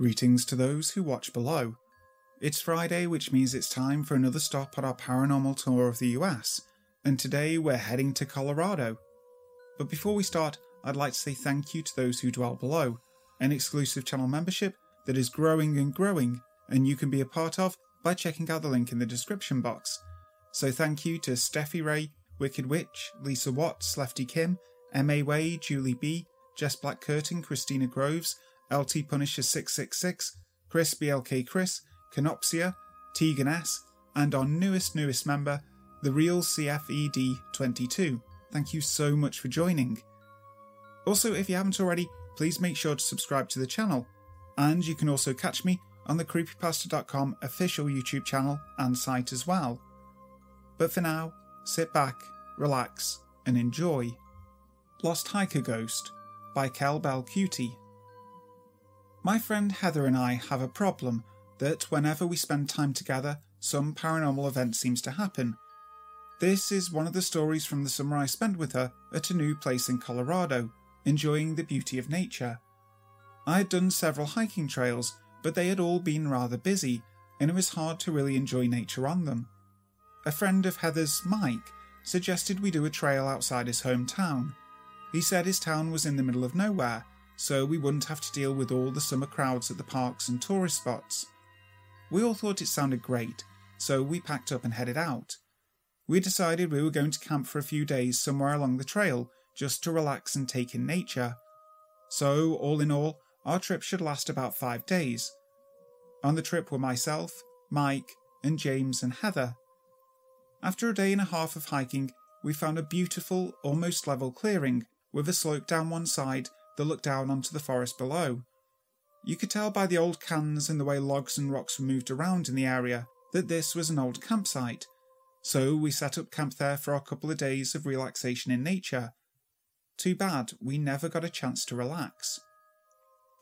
Greetings to those who watch below. It's Friday, which means it's time for another stop on our paranormal tour of the US, and today we're heading to Colorado. But before we start, I'd like to say thank you to those who dwell below, an exclusive channel membership that is growing and growing, and you can be a part of by checking out the link in the description box. So thank you to Steffi Ray, Wicked Witch, Lisa Watts, Lefty Kim, M.A. Way, Julie B., Jess Black Curtin, Christina Groves, LT Punisher 666, Chris BLK Chris, Canopsia, Tegan S, and our newest newest member, the real CFED 22. Thank you so much for joining. Also, if you haven't already, please make sure to subscribe to the channel, and you can also catch me on the creepypasta.com official YouTube channel and site as well. But for now, sit back, relax, and enjoy. Lost Hiker Ghost by Kel Bell Cutie. My friend Heather and I have a problem that whenever we spend time together, some paranormal event seems to happen. This is one of the stories from the summer I spent with her at a new place in Colorado, enjoying the beauty of nature. I had done several hiking trails, but they had all been rather busy, and it was hard to really enjoy nature on them. A friend of Heather's, Mike, suggested we do a trail outside his hometown. He said his town was in the middle of nowhere, so we wouldn't have to deal with all the summer crowds at the parks and tourist spots. We all thought it sounded great, so we packed up and headed out. We decided we were going to camp for a few days somewhere along the trail just to relax and take in nature. So, all in all, our trip should last about five days. On the trip were myself, Mike, and James and Heather. After a day and a half of hiking, we found a beautiful, almost level clearing with a slope down one side that looked down onto the forest below. You could tell by the old cans and the way logs and rocks were moved around in the area that this was an old campsite, so we set up camp there for a couple of days of relaxation in nature. Too bad we never got a chance to relax.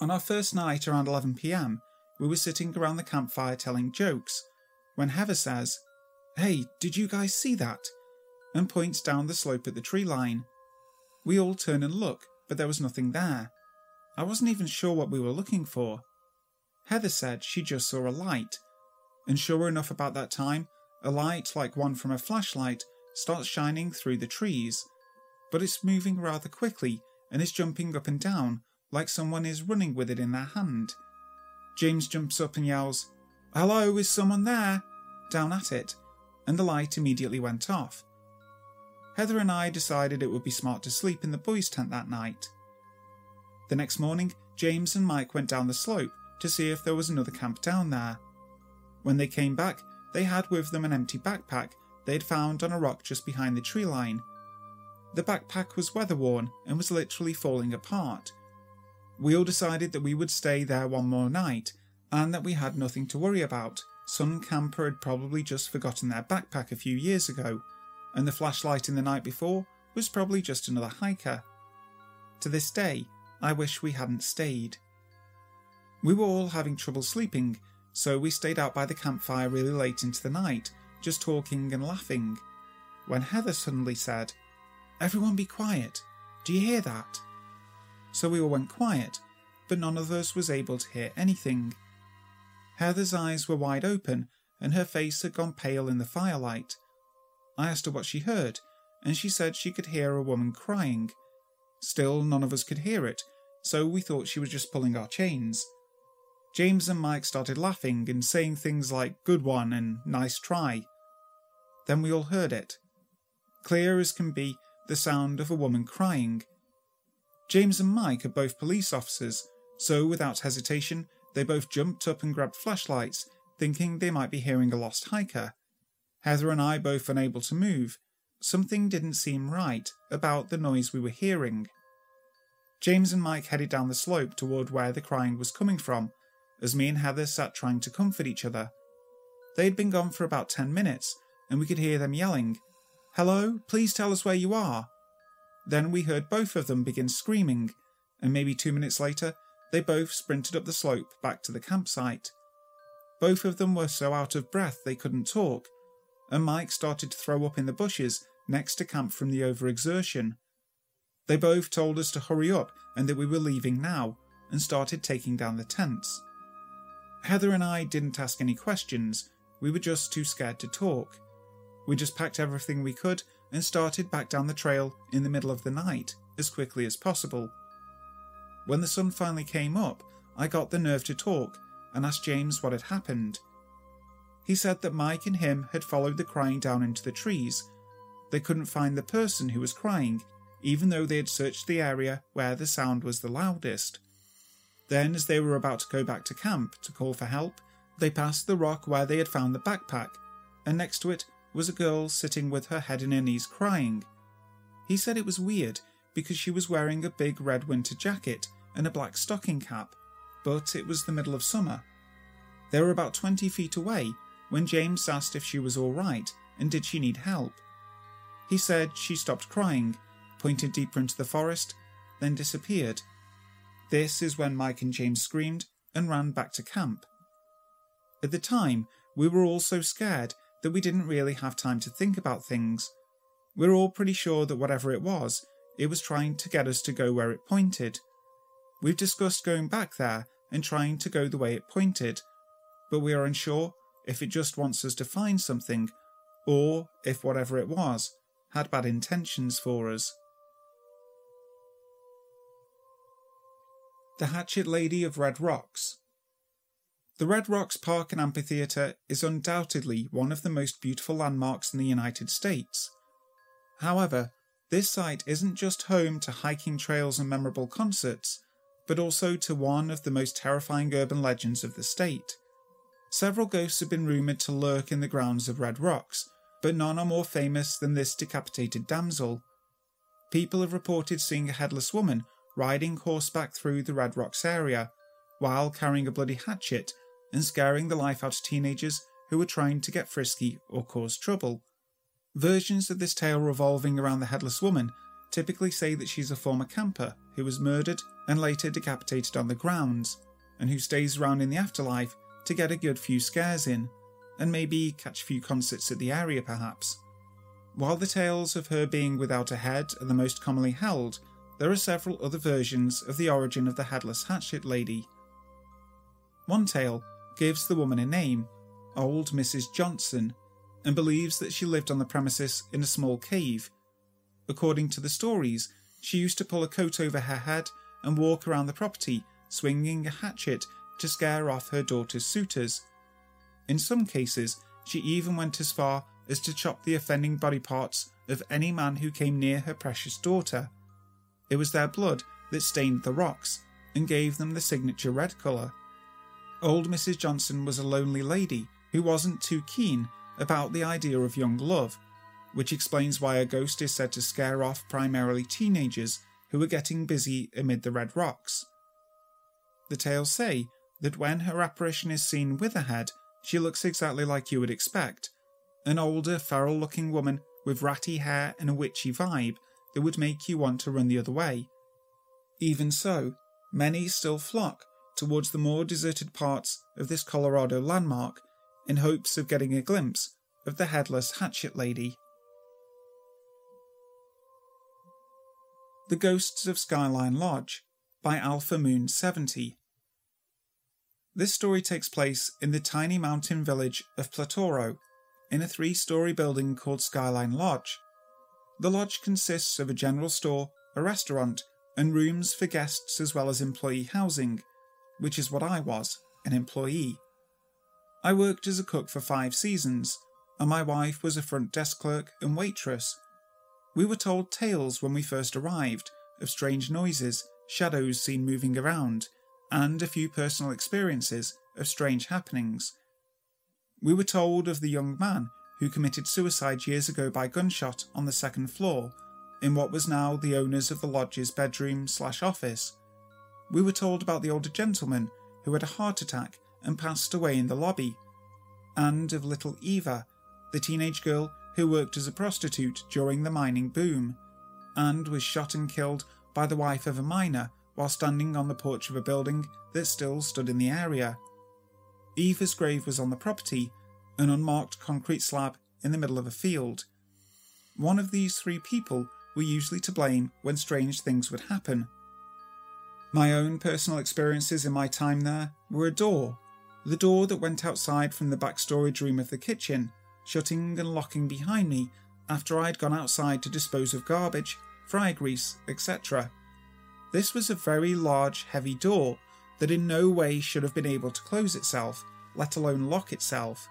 On our first night around 11pm, we were sitting around the campfire telling jokes when Heather says, Hey, did you guys see that? and points down the slope at the tree line. We all turn and look, but there was nothing there. I wasn't even sure what we were looking for. Heather said she just saw a light, and sure enough, about that time, a light like one from a flashlight starts shining through the trees, but it's moving rather quickly and is jumping up and down like someone is running with it in their hand. James jumps up and yells, Hello, is someone there? down at it, and the light immediately went off. Heather and I decided it would be smart to sleep in the boys' tent that night. The next morning, James and Mike went down the slope to see if there was another camp down there. When they came back, they had with them an empty backpack they had found on a rock just behind the tree line. The backpack was weather worn and was literally falling apart. We all decided that we would stay there one more night and that we had nothing to worry about. Some camper had probably just forgotten their backpack a few years ago and the flashlight in the night before was probably just another hiker. To this day, I wish we hadn't stayed. We were all having trouble sleeping, so we stayed out by the campfire really late into the night, just talking and laughing. When Heather suddenly said, Everyone be quiet. Do you hear that? So we all went quiet, but none of us was able to hear anything. Heather's eyes were wide open, and her face had gone pale in the firelight. I asked her what she heard, and she said she could hear a woman crying. Still, none of us could hear it, so we thought she was just pulling our chains. James and Mike started laughing and saying things like good one and nice try. Then we all heard it. Clear as can be, the sound of a woman crying. James and Mike are both police officers, so without hesitation, they both jumped up and grabbed flashlights, thinking they might be hearing a lost hiker. Heather and I both unable to move. Something didn't seem right about the noise we were hearing. James and Mike headed down the slope toward where the crying was coming from, as me and Heather sat trying to comfort each other. They had been gone for about ten minutes, and we could hear them yelling, Hello, please tell us where you are. Then we heard both of them begin screaming, and maybe two minutes later, they both sprinted up the slope back to the campsite. Both of them were so out of breath they couldn't talk, and Mike started to throw up in the bushes next to camp from the overexertion. They both told us to hurry up and that we were leaving now, and started taking down the tents. Heather and I didn't ask any questions, we were just too scared to talk. We just packed everything we could and started back down the trail in the middle of the night as quickly as possible. When the sun finally came up, I got the nerve to talk and asked James what had happened. He said that Mike and him had followed the crying down into the trees. They couldn't find the person who was crying, even though they had searched the area where the sound was the loudest. Then, as they were about to go back to camp to call for help, they passed the rock where they had found the backpack, and next to it was a girl sitting with her head in her knees crying. He said it was weird because she was wearing a big red winter jacket and a black stocking cap, but it was the middle of summer. They were about 20 feet away when James asked if she was all right and did she need help. He said she stopped crying, pointed deeper into the forest, then disappeared. This is when Mike and James screamed and ran back to camp. At the time, we were all so scared that we didn't really have time to think about things. We were all pretty sure that whatever it was, it was trying to get us to go where it pointed. We've discussed going back there and trying to go the way it pointed, but we are unsure if it just wants us to find something, or if whatever it was had bad intentions for us. The Hatchet Lady of Red Rocks. The Red Rocks Park and Amphitheatre is undoubtedly one of the most beautiful landmarks in the United States. However, this site isn't just home to hiking trails and memorable concerts, but also to one of the most terrifying urban legends of the state. Several ghosts have been rumoured to lurk in the grounds of Red Rocks, but none are more famous than this decapitated damsel. People have reported seeing a headless woman riding horseback through the Red Rocks area, while carrying a bloody hatchet and scaring the life out of teenagers who were trying to get frisky or cause trouble. Versions of this tale revolving around the headless woman typically say that she's a former camper who was murdered and later decapitated on the grounds, and who stays around in the afterlife to get a good few scares in, and maybe catch a few concerts at the area perhaps. While the tales of her being without a head are the most commonly held, there are several other versions of the origin of the headless hatchet lady. One tale gives the woman a name, Old Mrs. Johnson, and believes that she lived on the premises in a small cave. According to the stories, she used to pull a coat over her head and walk around the property, swinging a hatchet to scare off her daughter's suitors. In some cases, she even went as far as to chop the offending body parts of any man who came near her precious daughter. It was their blood that stained the rocks and gave them the signature red colour. Old Mrs. Johnson was a lonely lady who wasn't too keen about the idea of young love, which explains why a ghost is said to scare off primarily teenagers who are getting busy amid the red rocks. The tales say that when her apparition is seen with a head, she looks exactly like you would expect an older, feral looking woman with ratty hair and a witchy vibe that would make you want to run the other way. Even so, many still flock towards the more deserted parts of this Colorado landmark in hopes of getting a glimpse of the headless hatchet lady. The Ghosts of Skyline Lodge by Alpha Moon 70. This story takes place in the tiny mountain village of Platoro, in a three story building called Skyline Lodge. The lodge consists of a general store, a restaurant, and rooms for guests as well as employee housing, which is what I was an employee. I worked as a cook for five seasons, and my wife was a front desk clerk and waitress we were told tales when we first arrived of strange noises, shadows seen moving around, and a few personal experiences of strange happenings. We were told of the young man who committed suicide years ago by gunshot on the second floor in what was now the owners of the lodge's bedroom slash office. We were told about the older gentleman who had a heart attack and passed away in the lobby, and of little Eva, the teenage girl who worked as a prostitute during the mining boom, and was shot and killed by the wife of a miner while standing on the porch of a building that still stood in the area. Eva's grave was on the property, an unmarked concrete slab in the middle of a field. One of these three people were usually to blame when strange things would happen. My own personal experiences in my time there were a door, the door that went outside from the back storage room of the kitchen, shutting and locking behind me after I'd gone outside to dispose of garbage, fry grease, etc. This was a very large, heavy door that in no way should have been able to close itself, let alone lock itself.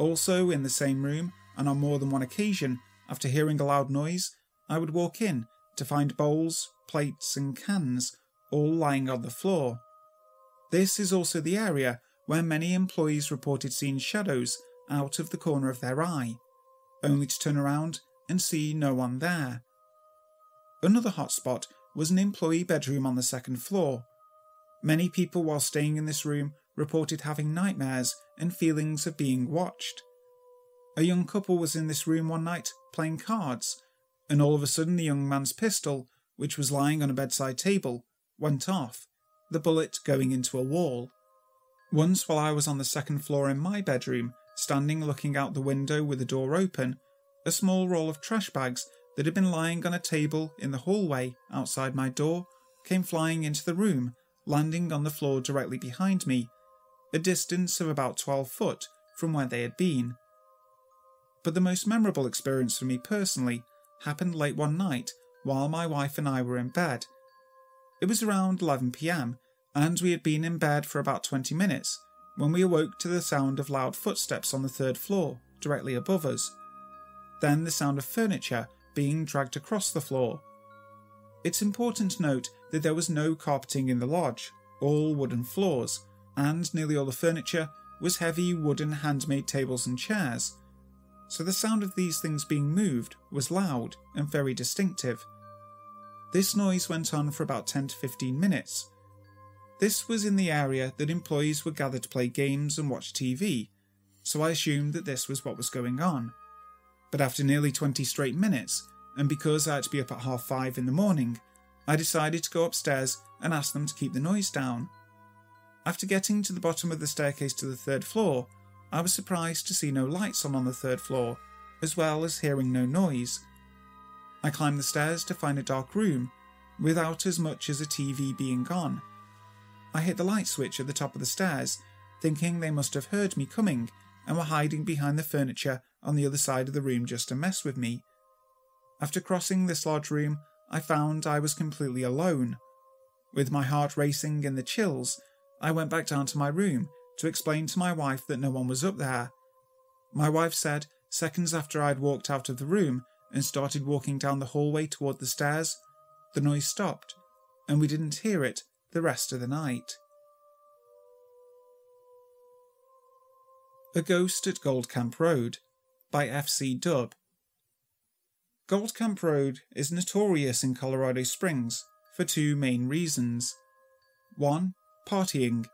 Also, in the same room, and on more than one occasion, after hearing a loud noise, I would walk in to find bowls, plates, and cans all lying on the floor. This is also the area where many employees reported seeing shadows out of the corner of their eye, only to turn around and see no one there. Another hotspot was an employee bedroom on the second floor. Many people, while staying in this room, reported having nightmares and feelings of being watched. A young couple was in this room one night playing cards, and all of a sudden the young man's pistol, which was lying on a bedside table, went off, the bullet going into a wall. Once, while I was on the second floor in my bedroom, standing looking out the window with the door open, a small roll of trash bags that had been lying on a table in the hallway outside my door came flying into the room, landing on the floor directly behind me, a distance of about 12 foot from where they had been. But the most memorable experience for me personally happened late one night while my wife and I were in bed. It was around 11 pm, and we had been in bed for about 20 minutes when we awoke to the sound of loud footsteps on the third floor, directly above us. Then the sound of furniture being dragged across the floor. It's important to note that there was no carpeting in the lodge, all wooden floors, and nearly all the furniture was heavy wooden handmade tables and chairs. So the sound of these things being moved was loud and very distinctive. This noise went on for about 10 to 15 minutes. This was in the area that employees were gathered to play games and watch TV, so I assumed that this was what was going on. But after nearly 20 straight minutes, and because I had to be up at half five in the morning, I decided to go upstairs and ask them to keep the noise down. After getting to the bottom of the staircase to the third floor, I was surprised to see no lights on on the third floor, as well as hearing no noise. I climbed the stairs to find a dark room, without as much as a TV being on. I hit the light switch at the top of the stairs, thinking they must have heard me coming and were hiding behind the furniture on the other side of the room just to mess with me. After crossing this large room, I found I was completely alone. With my heart racing and the chills, I went back down to my room to explain to my wife that no one was up there. My wife said, seconds after I'd walked out of the room and started walking down the hallway toward the stairs, the noise stopped, and we didn't hear it the rest of the night. A Ghost at Goldcamp Road by F.C. Dubb. Goldcamp Road is notorious in Colorado Springs for two main reasons. One, partying.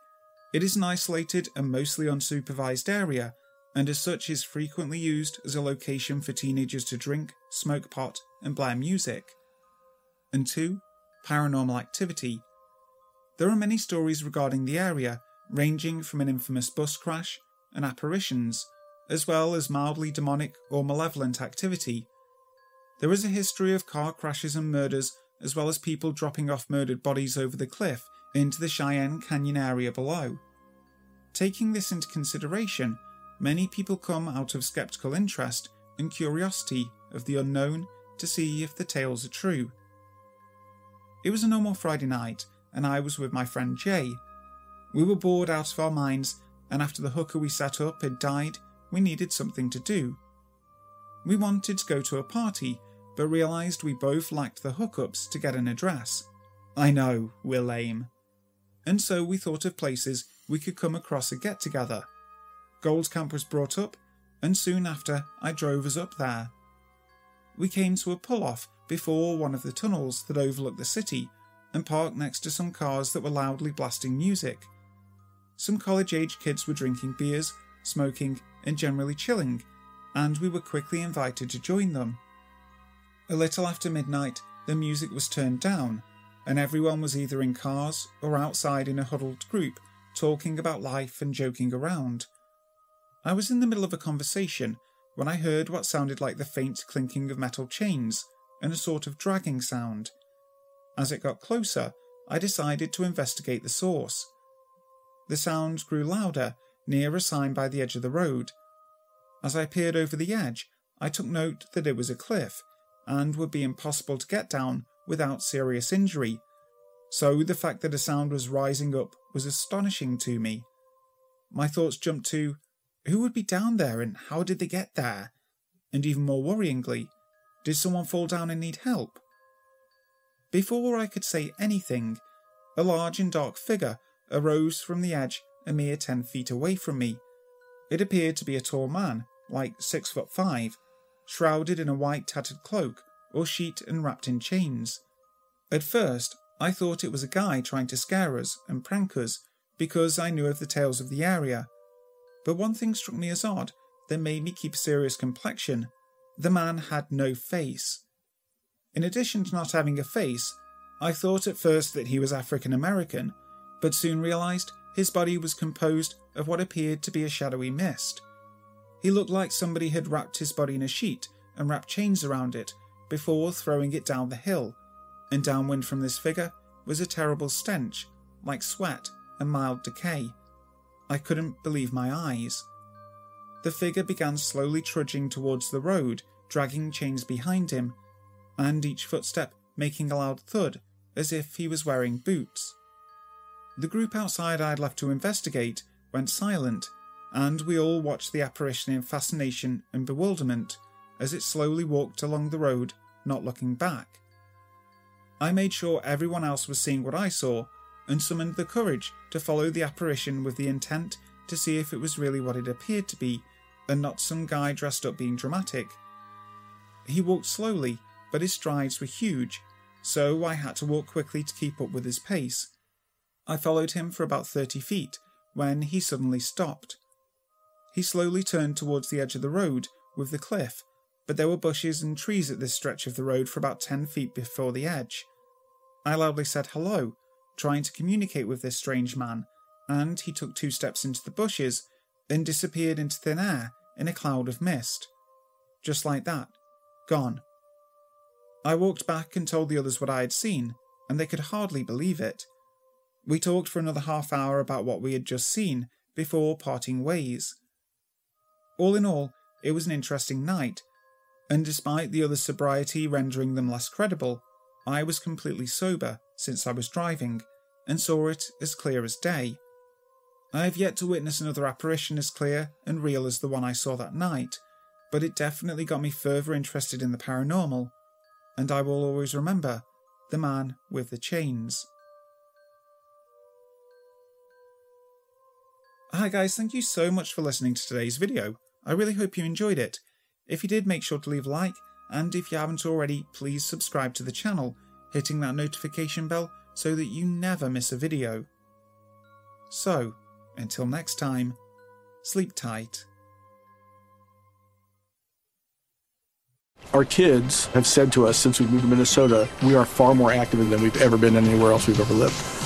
It is an isolated and mostly unsupervised area, and as such is frequently used as a location for teenagers to drink, smoke pot, and blare music. And two, paranormal activity. There are many stories regarding the area, ranging from an infamous bus crash and apparitions, as well as mildly demonic or malevolent activity. There is a history of car crashes and murders, as well as people dropping off murdered bodies over the cliff into the Cheyenne Canyon area below. Taking this into consideration, many people come out of skeptical interest and curiosity of the unknown to see if the tales are true. It was a normal Friday night, and I was with my friend Jay. We were bored out of our minds, and after the hooker we set up had died, we needed something to do. We wanted to go to a party, but realised we both lacked the hookups to get an address. I know, we're lame and so we thought of places we could come across a get together. Goldcamp was brought up, and soon after I drove us up there. We came to a pull off before one of the tunnels that overlooked the city and parked next to some cars that were loudly blasting music. Some college age kids were drinking beers, smoking, and generally chilling, and we were quickly invited to join them. A little after midnight, the music was turned down, and everyone was either in cars or outside in a huddled group, talking about life and joking around. I was in the middle of a conversation when I heard what sounded like the faint clinking of metal chains and a sort of dragging sound. As it got closer, I decided to investigate the source. The sounds grew louder near a sign by the edge of the road. As I peered over the edge, I took note that it was a cliff and would be impossible to get down without serious injury, so the fact that a sound was rising up was astonishing to me. My thoughts jumped to who would be down there and how did they get there? And even more worryingly, did someone fall down and need help? Before I could say anything, a large and dark figure arose from the edge a mere ten feet away from me. It appeared to be a tall man, like six foot five, shrouded in a white tattered cloak or sheet and wrapped in chains. At first, I thought it was a guy trying to scare us and prank us because I knew of the tales of the area. But one thing struck me as odd that made me keep a serious complexion. The man had no face. In addition to not having a face, I thought at first that he was African American, but soon realised his body was composed of what appeared to be a shadowy mist. He looked like somebody had wrapped his body in a sheet and wrapped chains around it before throwing it down the hill, and downwind from this figure was a terrible stench, like sweat and mild decay. I couldn't believe my eyes. The figure began slowly trudging towards the road, dragging chains behind him, and each footstep making a loud thud as if he was wearing boots. The group outside I'd left to investigate went silent, and we all watched the apparition in fascination and bewilderment as it slowly walked along the road, not looking back. I made sure everyone else was seeing what I saw and summoned the courage to follow the apparition with the intent to see if it was really what it appeared to be and not some guy dressed up being dramatic. He walked slowly, but his strides were huge, so I had to walk quickly to keep up with his pace. I followed him for about 30 feet when he suddenly stopped. He slowly turned towards the edge of the road with the cliff, but there were bushes and trees at this stretch of the road for about 10 feet before the edge. I loudly said hello, trying to communicate with this strange man, and he took two steps into the bushes and disappeared into thin air in a cloud of mist. Just like that, gone. I walked back and told the others what I had seen, and they could hardly believe it. We talked for another half hour about what we had just seen before parting ways. All in all, it was an interesting night, and despite the others' sobriety rendering them less credible, I was completely sober since I was driving and saw it as clear as day. I have yet to witness another apparition as clear and real as the one I saw that night, but it definitely got me further interested in the paranormal, and I will always remember the man with the chains. Hi guys, thank you so much for listening to today's video. I really hope you enjoyed it. If you did, make sure to leave a like, and if you haven't already, please subscribe to the channel, hitting that notification bell so that you never miss a video. So, until next time, sleep tight. Our kids have said to us since we moved to Minnesota, we are far more active than we've ever been anywhere else we've ever lived.